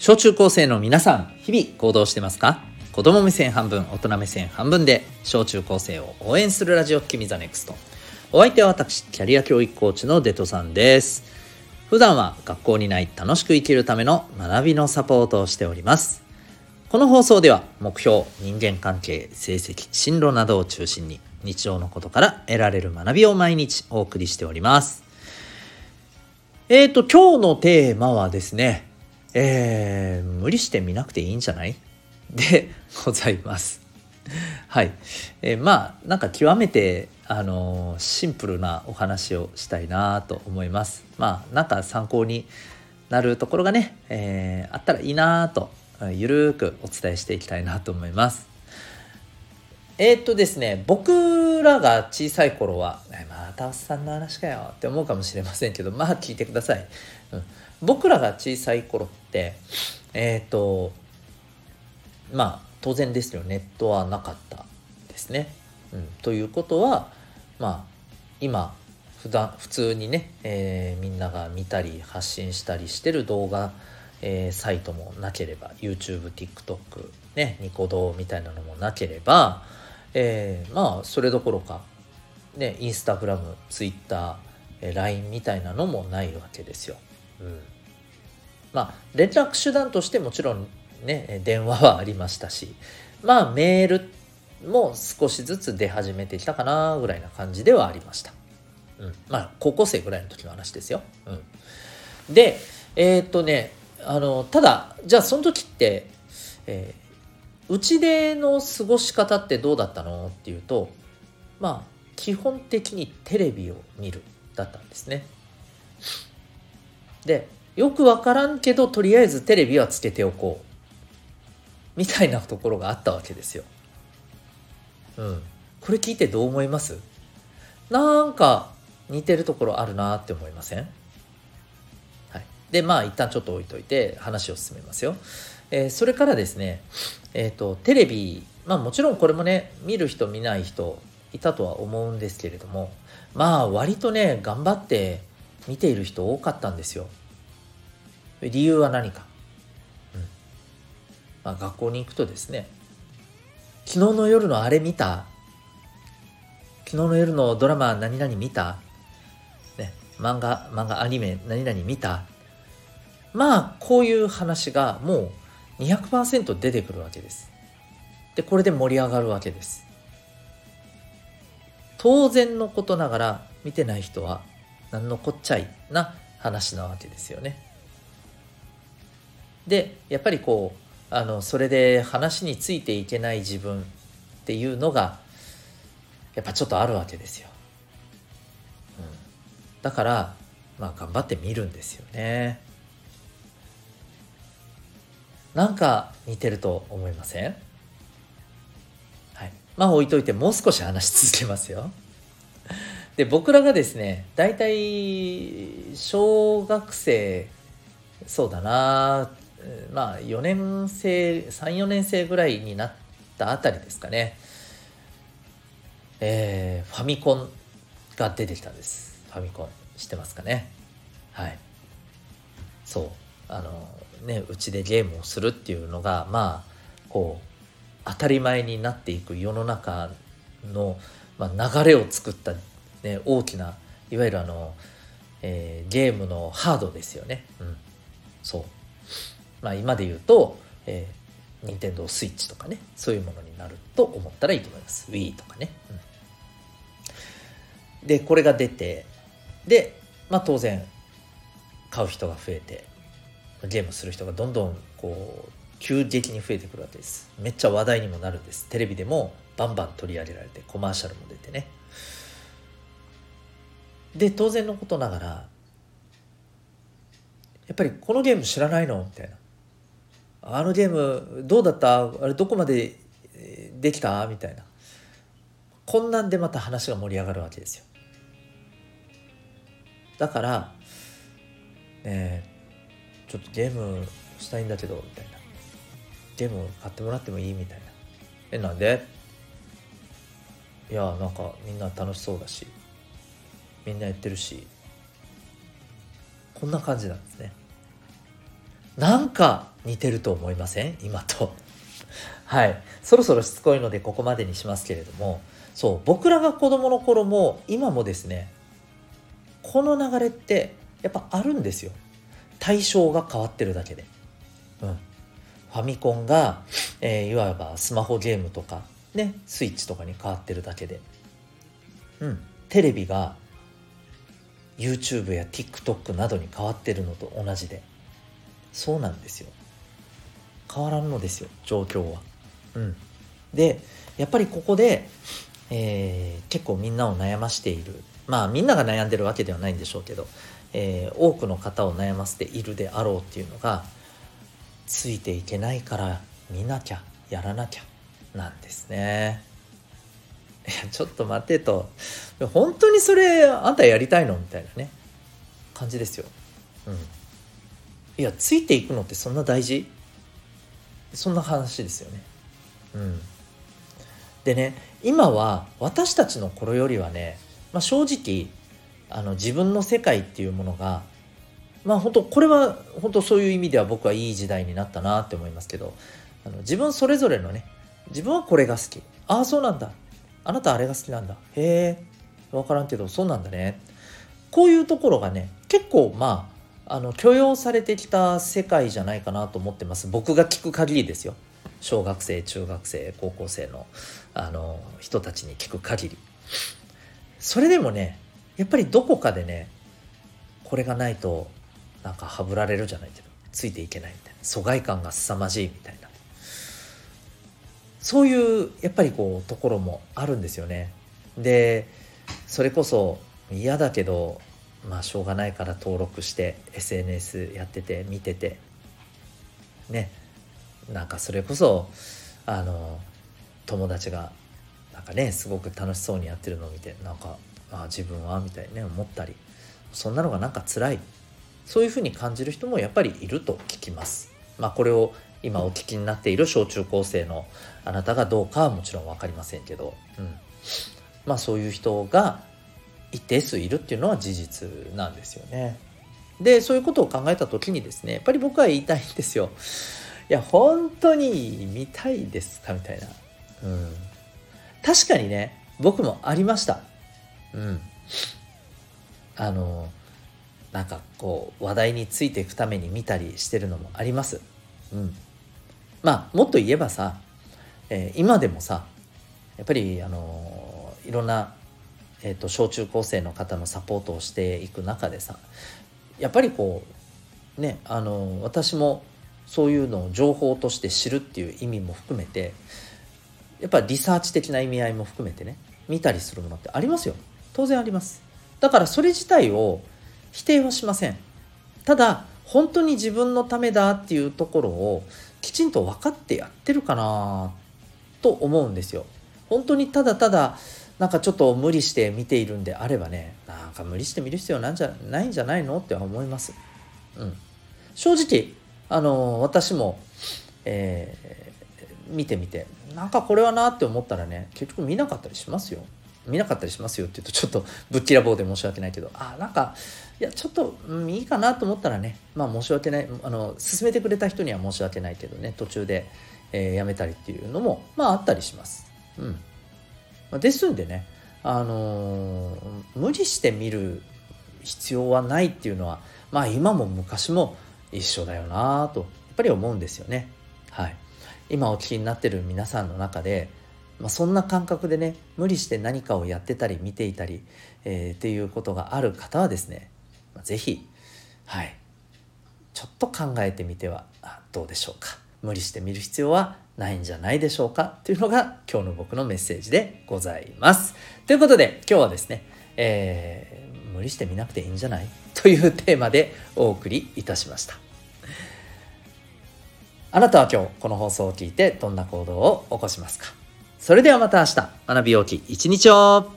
小中高生の皆さん、日々行動してますか？子供目線半分、大人目線半分で、小中高生を応援するラジオ、君 the NEXT。お相手は私、キャリア教育コーチのデトさんです。普段は学校にない楽しく生きるための学びのサポートをしております。この放送では、目標、人間関係、成績、進路などを中心に、日常のことから得られる学びを毎日お送りしております。えっ、ー、と、今日のテーマはですね、えー、無理して見なくていいんじゃない？でございます。はい。えー、まあ、なんか極めて、あのー、シンプルなお話をしたいなと思います。まあ、なんか参考になるところがね、えー、あったらいいなと、ゆるくお伝えしていきたいなと思います。えー、っとですね、僕らが小さい頃は、またおっさんの話かよって思うかもしれませんけど、まあ聞いてください。うん、僕らが小さい頃ってえっ、ー、とまあ当然ですよネットはなかったですね。うん、ということはまあ今普段普通にね、えー、みんなが見たり発信したりしてる動画、えー、サイトもなければ YouTube、TikTok、ね、ニコ動みたいなのもなければ、えー、まあそれどころか、ね、インスタグラム、ツイッター、LINE みたいなのもないわけですよ。うん、まあ連絡手段としてもちろんね電話はありましたしまあメールも少しずつ出始めてきたかなぐらいな感じではありました。うん、まあ高校生ぐらいの時の話ですよ。うん、でえー、っとねあのただじゃあその時って、えー、うちでの過ごし方ってどうだったのっていうとまあ基本的にテレビを見るだったんですね。でよくわからんけどとりあえずテレビはつけておこうみたいなところがあったわけですよ。うん。これ聞いてどう思います？なんか似てるところあるなって思いません？はい。で、まあ一旦ちょっと置いといて話を進めますよ。えー、それからですね、えっ、ー、と、テレビ、まあもちろんこれもね、見る人見ない人いたとは思うんですけれども、まあ割とね、頑張って見ている人多かったんですよ。理由は何か、うん。まあ、学校に行くとですね昨日の夜のあれ見た？昨日の夜のドラマ何々見た、ね、漫画漫画アニメ何々見た？まあこういう話がもう200%出てくるわけです。でこれで盛り上がるわけです。当然のことながら見てない人は何のこっちゃいな話なわけですよね。でやっぱりこうあのそれで話についていけない自分っていうのがやっぱちょっとあるわけですよ。うん、だからまあ頑張ってみるんですよね。なんか似てると思いません？はい。まあ置いといてもう少し話し続けますよ。で僕らがですね大体小学生そうだなまあ4年生34年生ぐらいになったあたりですかね。えー、ファミコンが出てきたんです。ファミコン知ってますかね？はい。そう。あのねうちでゲームをするっていうのがまあこう当たり前になっていく世の中の、まあ、流れを作った、ね、大きないわゆるあの、えー、ゲームのハードですよね、うん、そう。まあ、今で言うと、えー、任天堂スイッチとかねそういうものになると思ったらいいと思います。Wii とかね、うん、でこれが出てで、まあ、当然買う人が増えてゲームする人がどんどんこう急激に増えてくるわけです。めっちゃ話題にもなるんです。テレビでもバンバン取り上げられてコマーシャルも出てね。で当然のことながらやっぱりこのゲーム知らないの？みたいな。あのゲームどうだった？あれどこまでできた？みたいな。こんなんでまた話が盛り上がるわけですよ。だからねちょっとゲームしたいんだけどみたいな。ゲーム買ってもらってもいい？みたいな。えなんで？いやなんかみんな楽しそうだしみんなやってるしこんな感じなんですね。なんか似てると思いません？今と。はい。そろそろしつこいのでここまでにしますけれども。そう。僕らが子供の頃も今もですねこの流れってやっぱあるんですよ。対象が変わってるだけで、うん、ファミコンが、えー、いわばスマホゲームとかねスイッチとかに変わってるだけで、うん、テレビが YouTube や TikTok などに変わってるのと同じで。そうなんですよ。変わらんのですよ状況は。うん、でやっぱりここで、えー、結構みんなを悩ましている。まあみんなが悩んでるわけではないんでしょうけど、えー、多くの方を悩ませているであろうっていうのがついていけないから見なきゃやらなきゃなんですね。いやちょっと待てと。本当にそれあんたやりたいの？みたいなね。感じですよ。うん、いやついていくのってそんな大事？そんな話ですよね。うん、でね今は私たちの頃よりはね、まあ、正直あの自分の世界っていうものがまあ本当これは本当そういう意味では僕はいい時代になったなって思いますけどあの自分それぞれのね自分はこれが好き。ああそうなんだ。あなたあれが好きなんだ。へえ分からんけどそうなんだね。こういうところがね結構まああの許容されてきた世界じゃないかなと思ってます。僕が聞く限りですよ。小学生中学生高校生のあの人たちに聞く限り。それでもねやっぱりどこかでねこれがないとなんかはぶられるじゃないけどついていけないみたいな。疎外感が凄まじいみたいな。そういうやっぱりこうところもあるんですよね。でそれこそ嫌だけどまあしょうがないから登録して SNS やってて見てて。ね。なんかそれこそあの友達がなんかねすごく楽しそうにやってるのを見てなんかああ自分はみたいにね思ったり。そんなのがなんか辛い。そういうふうに感じる人もやっぱりいると聞きます。まあこれを今お聞きになっている小中高生のあなたがどうかはもちろん分かりませんけど、うん、まあそういう人が一定数いるっていうのは事実なんですよね。でそういうことを考えた時にですねやっぱり僕は言いたいんですよ。いや本当に見たいですかみたいな。うん、確かにね僕もありました。うん、あのなんかこう話題についていくために見たりしてるのもあります。うん、まあもっと言えばさ、えー、今でもさやっぱりあのいろんな、えーと、小中高生の方のサポートをしていく中でさやっぱりこうねあの私もそういうのを情報として知るっていう意味も含めてやっぱりリサーチ的な意味合いも含めてね見たりするものってありますよ。当然あります。だからそれ自体を否定はしません。ただ本当に自分のためだっていうところをきちんと分かってやってるかなと思うんですよ。本当にただただなんかちょっと無理して見ているんであればねなんか無理して見る必要なんじゃないんじゃないのって思います。うん、正直あの私も、えー、見てみてなんかこれはなって思ったらね結局見なかったりしますよ。見なかったりしますよって言うとちょっとぶっきらぼうで申し訳ないけどあなんかいやちょっと、いいかなと思ったらねまあ申し訳ないあの進めてくれた人には申し訳ないけどね途中で、えー、やめたりっていうのもまああったりします。うん、ですんでねあのー、無理して見る必要はないっていうのはまあ今も昔も一緒だよなとやっぱり思うんですよね。はい、今お聞きになってる皆さんの中でまあ、そんな感覚でね無理して何かをやってたり見ていたり、えー、っていうことがある方はですね是非はい。ちょっと考えてみてはどうでしょうか。無理して見る必要はないんじゃないでしょうかというのが今日の僕のメッセージでございます。ということで今日はですね、えー、無理して見なくていいんじゃないというテーマでお送りいたしました。あなたは今日この放送を聞いてどんな行動を起こしますか？それではまた明日学びようき一日を